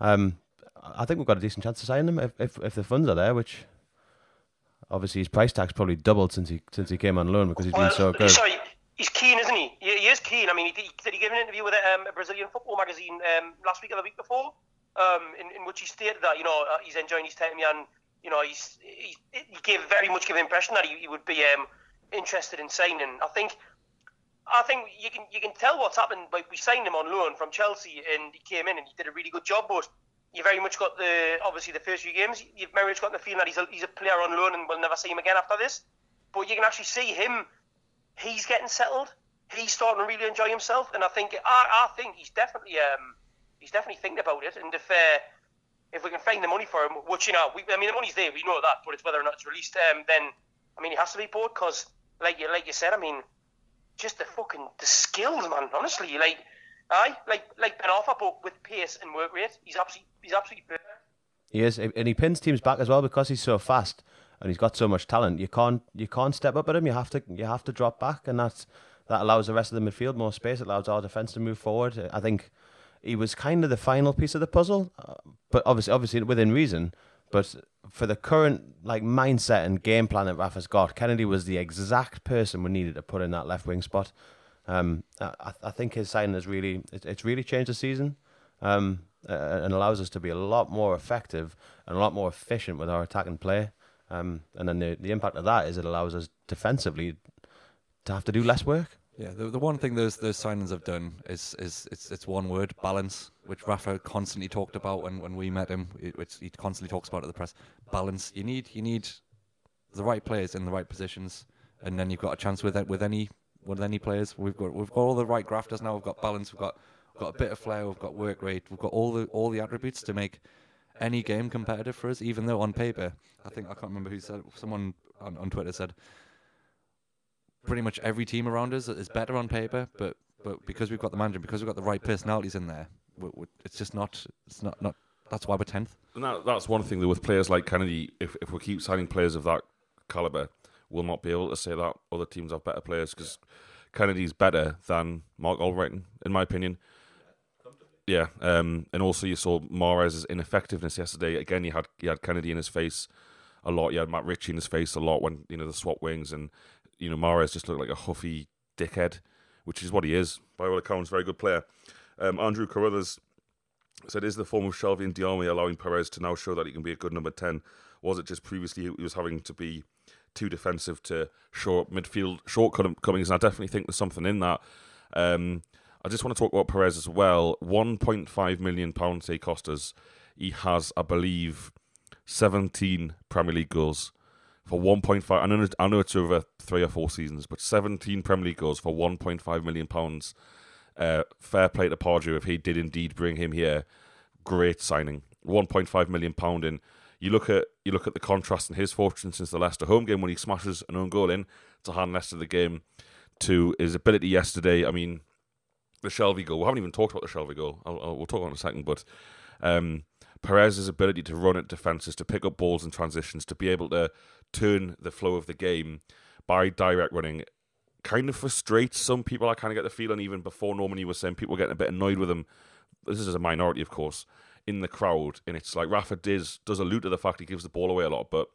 Um, I think we've got a decent chance to sign him if, if, if the funds are there, which obviously his price tag's probably doubled since he since he came on loan because he's well, been so good. Sorry, he's keen, isn't he? He, he is keen. I mean, he did, he give an interview with um, a Brazilian football magazine um, last week or the week before, um, in, in which he stated that you know uh, he's enjoying his time and you know he's he, he gave very much give an impression that he, he would be um, interested in signing. I think. I think you can you can tell what's happened. Like we signed him on loan from Chelsea, and he came in and he did a really good job. But you very much got the obviously the first few games. You've very much got the feeling that he's a, he's a player on loan and we'll never see him again after this. But you can actually see him he's getting settled. He's starting to really enjoy himself, and I think I, I think he's definitely um, he's definitely thinking about it. And if uh, if we can find the money for him, which you know, we, I mean, the money's there, we know that, but it's whether or not it's released. Um, then I mean, he has to be bored because, like you like you said, I mean, just the fucking the skills, man. Honestly, like, aye, like like Ben Arfa, but with pace and work rate, he's absolutely he's absolutely perfect. He is, and he pins teams back as well because he's so fast and he's got so much talent. You can't you can't step up at him. You have to you have to drop back, and that's that allows the rest of the midfield more space. It allows our defense to move forward. I think he was kind of the final piece of the puzzle, uh, but obviously obviously within reason. But for the current like mindset and game plan that Rafa's got, Kennedy was the exact person we needed to put in that left wing spot. Um, I, I think his signing has really it, it's really changed the season. Um, uh, and allows us to be a lot more effective and a lot more efficient with our attacking play. Um, and then the, the impact of that is it allows us defensively to have to do less work. Yeah, the, the one thing those those signings have done is is it's it's one word balance, which Rafa constantly talked about when, when we met him, which he constantly talks about at the press. Balance. You need you need the right players in the right positions, and then you've got a chance with with any with any players. We've got we've got all the right grafters now. We've got balance. We've got we've got a bit of flair. We've got work rate. We've got all the all the attributes to make any game competitive for us. Even though on paper, I think I can't remember who said someone on, on Twitter said pretty much every team around us is better on paper, but but because we've got the manager, because we've got the right personalities in there, we, we, it's just not. It's not not. That's why we're tenth. And that, that's one thing that with players like Kennedy, if if we keep signing players of that caliber, we'll not be able to say that other teams have better players because Kennedy's better than Marc Albrighton, in my opinion. Yeah, um, and also you saw Mahrez's ineffectiveness yesterday. Again, he had he had Kennedy in his face a lot. He had Matt Ritchie in his face a lot when you know the swap wings, and you know Mahrez just looked like a huffy dickhead, which is what he is by all accounts. Very good player. Um, Andrew Carruthers said, "Is the form of Shelvey and Diamé allowing Perez to now show that he can be a good number ten? Was it just previously he was having to be too defensive to short midfield shortcomings? And I definitely think there's something in that." Um, I just want to talk about Perez as well. One point five million pounds he cost us. He has, I believe, seventeen Premier League goals for one point five. I know, I know it's over three or four seasons, but seventeen Premier League goals for one point five million pounds. Uh, fair play to Pardew if he did indeed bring him here. Great signing. One point five million pound in. You look at you look at the contrast in his fortune since the Leicester home game when he smashes an own goal in to hand Leicester the game to his ability yesterday. I mean, the Shelvey goal. We haven't even talked about the Shelvey goal. I'll, I'll, we'll talk on in a second, but um, Perez's ability to run at defenses, to pick up balls and transitions, to be able to turn the flow of the game by direct running, kind of frustrates some people. I kind of get the feeling even before Norman was saying people were getting a bit annoyed with him. This is a minority, of course, in the crowd, and it's like Rafa does does allude to the fact he gives the ball away a lot. But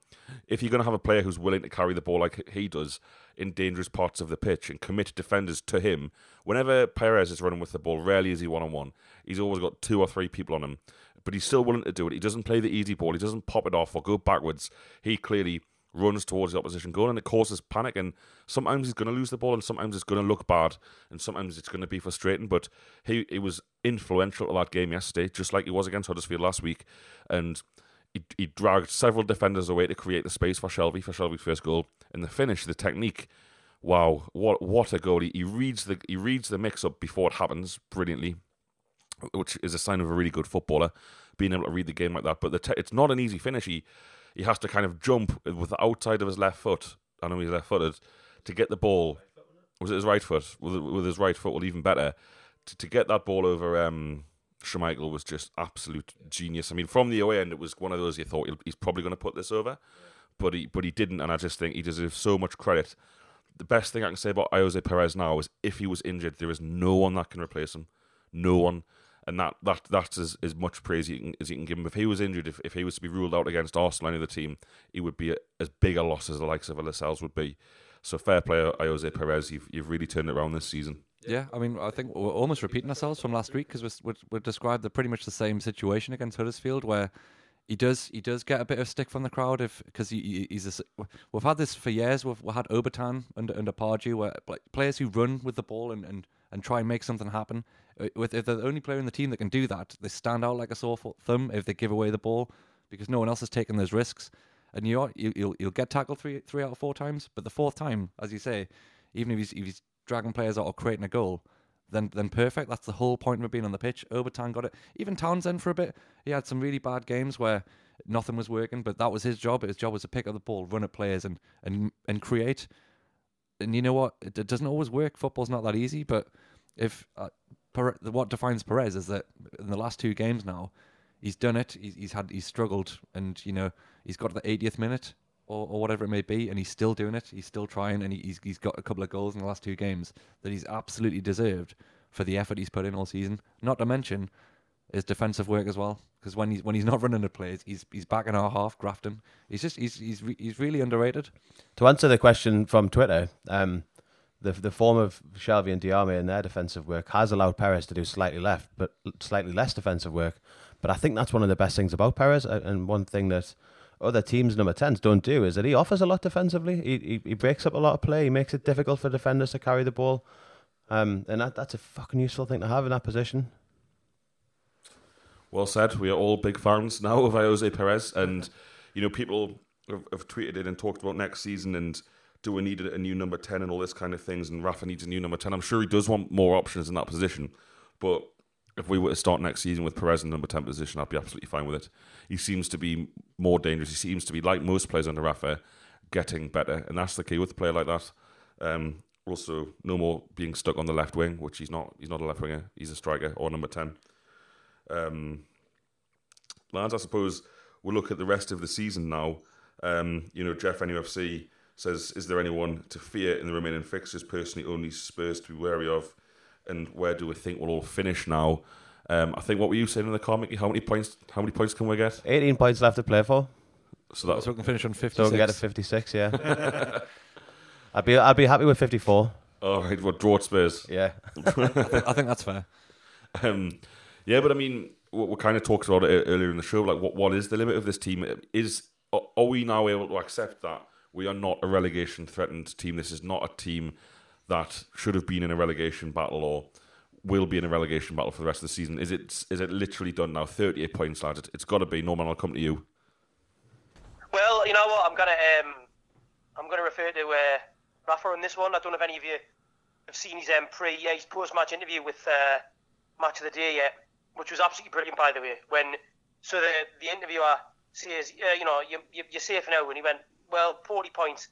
if you're going to have a player who's willing to carry the ball like he does in dangerous parts of the pitch and commit defenders to him, whenever Perez is running with the ball, rarely is he one on one. He's always got two or three people on him, but he's still willing to do it. He doesn't play the easy ball. He doesn't pop it off or go backwards. He clearly runs towards the opposition goal and it causes panic and sometimes he's going to lose the ball and sometimes it's going to look bad and sometimes it's going to be frustrating but he, he was influential to that game yesterday just like he was against Huddersfield last week. And he, he dragged several defenders away to create the space for Shelvey, for Shelvey's first goal and the finish the technique. Wow what what a goal. He, he reads the he reads the mix up before it happens brilliantly which is a sign of a really good footballer being able to read the game like that. But te- it's not an easy finish. He he has to kind of jump with the outside of his left foot. I know he's left footed to get the ball. Was it his right foot? With, with his right foot, well, even better. To, to get that ball over um, Schmeichel was just absolute genius. I mean, from the away end, it was one of those you thought he's probably going to put this over, but he but he didn't, and I just think he deserves so much credit. The best thing I can say about Ayoze Perez now is if he was injured, there is no one that can replace him. No one and that, that that's as, as much praise you can, as you can give him. If he was injured, if, if he was to be ruled out against Arsenal, any other team, he would be a, as big a loss as the likes of Lascelles would be. So fair play, Ayoze Perez. You've you've really turned it around this season. Yeah, I mean, I think we're almost repeating ourselves from last week because we we we described the pretty much the same situation against Huddersfield where he does he does get a bit of stick from the crowd if because he, he's a, we've had this for years. We've, we've had Obertan under under Pardew where players who run with the ball and, and, and try and make something happen. Uh, with if they're the only player in the team that can do that, they stand out like a sore thumb if they give away the ball because no one else is taking those risks. And you you you'll you'll get tackled three three out of four times, but the fourth time, as you say, even if he's if he's dragging players out or creating a goal, then then perfect. That's the whole point of being on the pitch. Obertan got it. Even Townsend for a bit, he had some really bad games where nothing was working. But that was his job. His job was to pick up the ball, run at players, and and and create. And you know what? It, it doesn't always work. Football's not that easy. But if uh, what defines Perez is that in the last two games now, he's done it. He's, he's had he's struggled, and you know he's got the 80th minute or, or whatever it may be, and he's still doing it. He's still trying, and he, he's he's got a couple of goals in the last two games that he's absolutely deserved for the effort he's put in all season. Not to mention his defensive work as well, because when he's when he's not running the plays, he's he's back in our half, grafting. He's just he's he's re- he's really underrated. To answer the question from Twitter, um, the the form of Shelvey and Diamé in their defensive work has allowed Perez to do slightly left, but slightly less defensive work. But I think that's one of the best things about Perez, and one thing that other teams number tens don't do is that he offers a lot defensively. He he, he breaks up a lot of play. He makes it difficult for defenders to carry the ball, um, and that that's a fucking useful thing to have in that position. Well said. We are all big fans now of Ayoze Perez, and you know people have, have tweeted it and talked about next season and do we need a new number ten and all this kind of things, and Rafa needs a new number ten. I'm sure he does want more options in that position, but if we were to start next season with Perez in number 10 position, I'd be absolutely fine with it. He seems to be more dangerous. He seems to be, like most players under Rafa, getting better. And that's the key with a player like that. Um, also, no more being stuck on the left wing, which he's not. He's not a left winger. He's a striker or number 10. Um, lads, I suppose we'll look at the rest of the season now. Um, you know, Jeff NUFC says, is there anyone to fear in the remaining fixtures? Personally, only Spurs to be wary of and where do we think we'll all finish now? Um, I think what were you saying in the comic? How many points? How many points can we get? 18 points left to play for. So that's So we can finish on 56. So we can get to 56, yeah. I'd be I'd be happy with 54. all right. Well, draw at Spurs. Yeah. I think that's fair. Um, yeah, but I mean, we, we kind of talked about it earlier in the show. Like, what what is the limit of this team? Is are we now able to accept that we are not a relegation threatened team? This is not a team that should have been in a relegation battle or will be in a relegation battle for the rest of the season? Is it is it literally done now? Thirty eight points, lads. It, has got to be. No man will come to you. Well, you know what? I'm gonna um, I'm gonna refer to uh, Rafa on this one. I don't know if any of you have seen his um, pre yeah, his post match interview with uh, match of the day yet, which was absolutely brilliant by the way. When so the the interviewer says, uh, you know, you, you you're safe now, and he went, well, 40 points,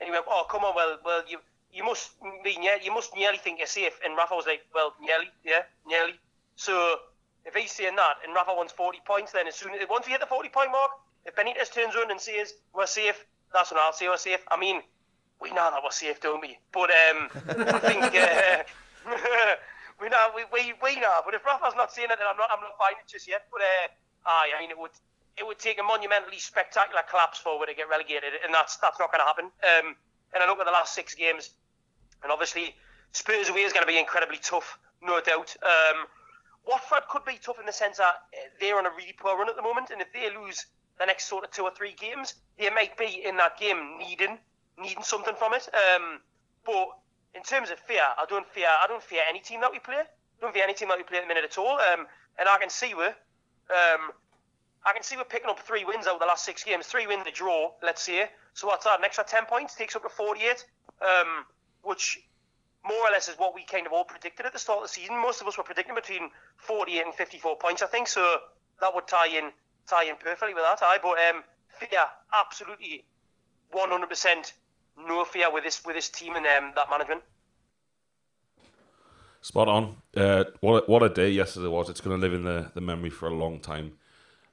and he went, oh come on, well, well you you must be you must nearly think you're safe. And Rafa was like, well, nearly, yeah, nearly. So if he's saying that and Rafa wants 40 points, then as soon as once we hit the 40 point mark, if Benitez turns around and says we're safe, that's when I'll say we're safe. I mean, we know that we're safe, don't we? But um, I think uh, we know we, we, we know. But if Rafa's not saying it, then I'm not I'm not buying it just yet. But uh, aye, I mean it would it would take a monumentally spectacular collapse forward to get relegated, and that's that's not going to happen. Um, and I look at the last six games, and obviously Spurs away is going to be incredibly tough, no doubt. Um, Watford could be tough in the sense that they're on a really poor run at the moment, and if they lose the next sort of two or three games, they might be in that game needing needing something from it. Um, but in terms of fear, I don't fear I don't fear any team that we play. I don't fear any team that we play at the minute at all. Um, and I can see we're um, I can see we're picking up three wins out of the last six games, three wins, a draw, let's say. So what's that? An extra ten points takes up to forty-eight, um, which more or less is what we kind of all predicted at the start of the season. Most of us were predicting between 48 and 54 points, I think. So that would tie in tie in perfectly with that. I but um, fear absolutely 100% no fear with this with this team and um, that management. Spot on. Uh, what a, what a day yesterday was. It's going to live in the, the memory for a long time.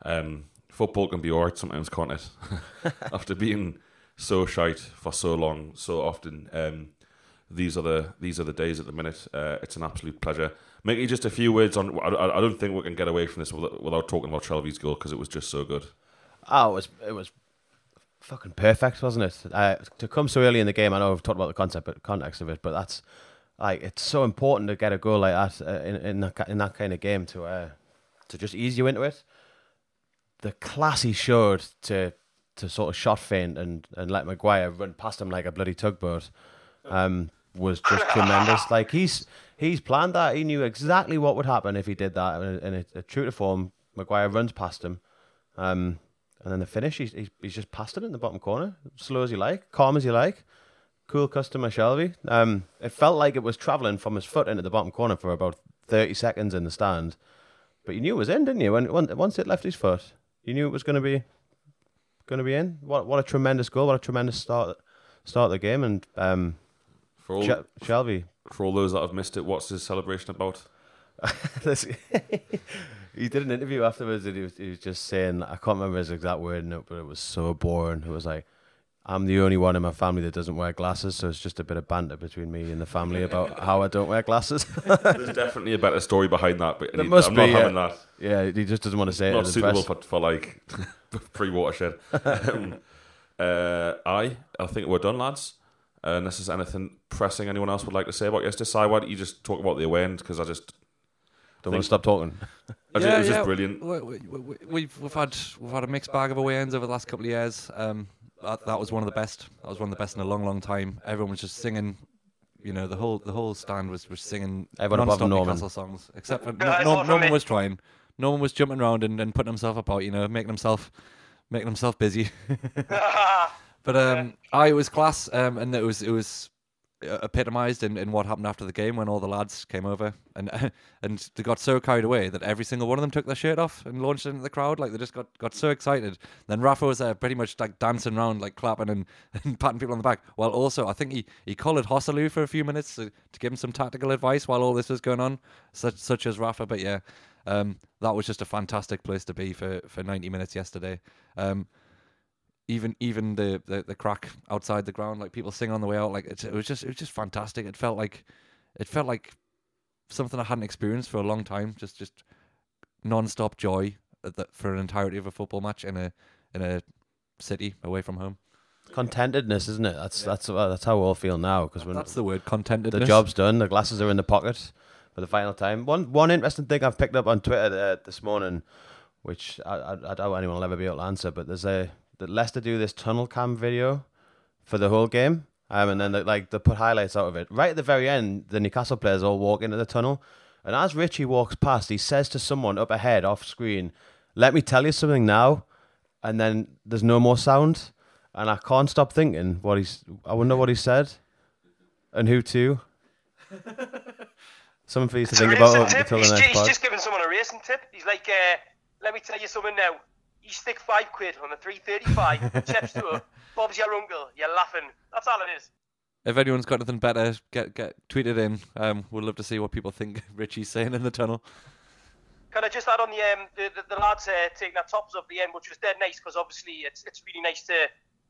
Um, football can be alright sometimes, can't it? After being so shite for so long, so often. Um, these are the these are the days at the minute. Uh, it's an absolute pleasure. Mickey, just a few words on. I, I don't think we can get away from this without, without talking about Shelvey's goal because it was just so good. Oh, it was it was fucking perfect, wasn't it? Uh, to come so early in the game, I know we've talked about the concept, but context of it, but that's like it's so important to get a goal like that uh, in in that, in that kind of game to uh, to just ease you into it. The class he showed to to sort of shot feint and and let Maguire run past him like a bloody tugboat um, was just tremendous. Like he's he's planned that. He knew exactly what would happen if he did that. And, and it, true to form, Maguire runs past him. Um, and then the finish, he's, he's, he's just passed it in the bottom corner, slow as you like, calm as you like. Cool customer Shelvey. Um, it felt like it was travelling from his foot into the bottom corner for about 30 seconds in the stand. But you knew it was in, didn't you? When Once it left his foot, you knew it was going to be going to be in. What what a tremendous goal! What a tremendous start start of the game. And um, For all, Sh- Shelvey, for all those that have missed it, what's his celebration about? This- he did an interview afterwards and he was, he was just saying I can't remember his exact word in it, but it was so boring. It was like I'm the only one in my family that doesn't wear glasses, so it's just a bit of banter between me and the family about how I don't wear glasses. There's definitely a better story behind that, but There he- must I'm be, not yeah. having that. yeah, he just doesn't want to say it. Not suitable for, for like pre watershed. um, uh, I I think we're done, lads. Uh, unless there's anything pressing anyone else would like to say about yesterday, Si, why don't you just talk about the away end? Because I just, Don't want to stop talking. I just it was just brilliant. We, we, we, we've we've had we've had a mixed bag of away ends over the last couple of years. Um, that, that was one of the best. That was one of the best in a long, long time. Everyone was just singing. You know, the whole the whole stand was, was singing Everyone above non-stop Norman. Newcastle songs, except for Yeah, no, it's no, Norman was trying. Norman was jumping around and, and putting himself about. You know, making himself making himself busy. But um, I it was class, um, and it was it was epitomised in, in what happened after the game when all the lads came over and and they got so carried away that every single one of them took their shirt off and launched into the crowd. Like they just got, got so excited. Then Rafa was there, pretty much like dancing around, like clapping and, and patting people on the back. While also, I think he he collared Joselu for a few minutes to, to give him some tactical advice while all this was going on, such such as Rafa. But yeah. Um, that was just a fantastic place to be for, for 90 minutes yesterday. Um, even even the, the the crack outside the ground, like people singing on the way out, like it, it was just it was just fantastic. It felt like it felt like something I hadn't experienced for a long time. Just just non-stop joy at the, for an entirety of a football match in a in a city away from home. Contentedness, isn't it? That's that's uh, that's how we all feel now because That's the word, contentedness. the job's done. The glasses are in the pocket for the final time. One one interesting thing I've picked up on Twitter uh, this morning, which I, I, I doubt anyone will ever be able to answer, but there's a that Leicester do this tunnel cam video for the whole game, um, and then they, like they put highlights out of it. Right at the very end, the Newcastle players all walk into the tunnel, and as Ritchie walks past, he says to someone up ahead, off screen, "Let me tell you something now," and then there's no more sound, and I can't stop thinking what he's. I wonder what he said, and who to. Something for you to think about tip. until He's, the ju- next he's pod. just giving someone a racing tip. He's like, uh, let me tell you something now. You stick five quid on the 335, steps to it, Bob's your uncle, you're laughing. That's all it is. If anyone's got anything better, get get tweeted in. Um, we'd love to see what people think Ritchie's saying in the tunnel. Can I just add on the um, the, the, the lads uh, taking their tops up the end, which was dead nice because obviously it's it's really nice to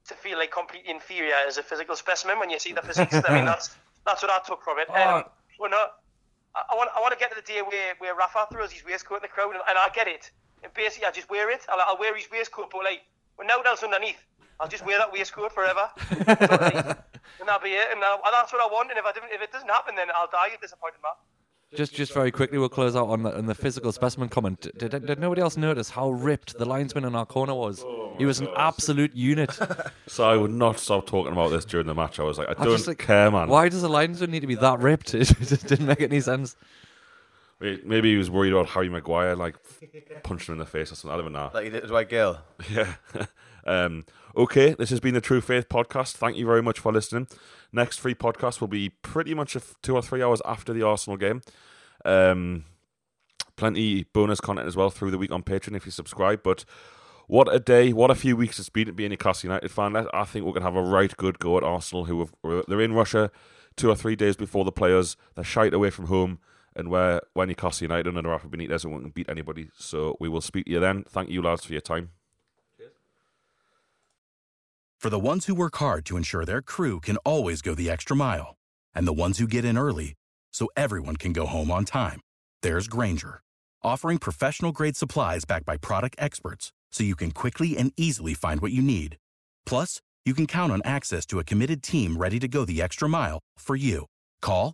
to feel like completely inferior as a physical specimen when you see the physiques. I mean that's that's what I took from it. Um, well, no, I, I want I want to get to the day where where Rafa throws his waistcoat in the crowd, and, and I get it. And basically, I just wear it. I'll, I'll wear his waistcoat, but like when now else underneath, I'll just wear that waistcoat forever. and that'll be it. And, uh, that's what I want. And if I didn't, if it doesn't happen, then I'll die a disappointed man. Just, just very quickly, we'll close out on the, on the physical specimen comment. Did, did, did nobody else notice how ripped the linesman in our corner was? he was an absolute unit. So I would not stop talking about this during the match. I was like, I I don't just, like, care, man. Why does the linesman need to be that ripped? It just didn't make any sense. Maybe he was worried about Harry Maguire, like punching him in the face or something. I don't know. Like he did to Dwight Gayle. Yeah. um, okay, this has been the True Faith podcast. Thank you very much for listening. Next free podcast will be pretty much a f- two or three hours after the Arsenal game. Um, plenty bonus content as well through the week on Patreon if you subscribe. But what a day, what a few weeks it's been to be a Newcastle United fan. I think we're going to have a right good go at Arsenal, who have, they're in Russia two or three days before the players. They're shite away from home. And we're, we're Newcastle United under Rafa Benitez and can beat anybody. So we will speak to you then. Thank you, lads, for your time. Cheers. For the ones who work hard to ensure their crew can always go the extra mile, and the ones who get in early so everyone can go home on time, there's Grainger, offering professional grade supplies backed by product experts so you can quickly and easily find what you need. Plus, you can count on access to a committed team ready to go the extra mile for you. Call,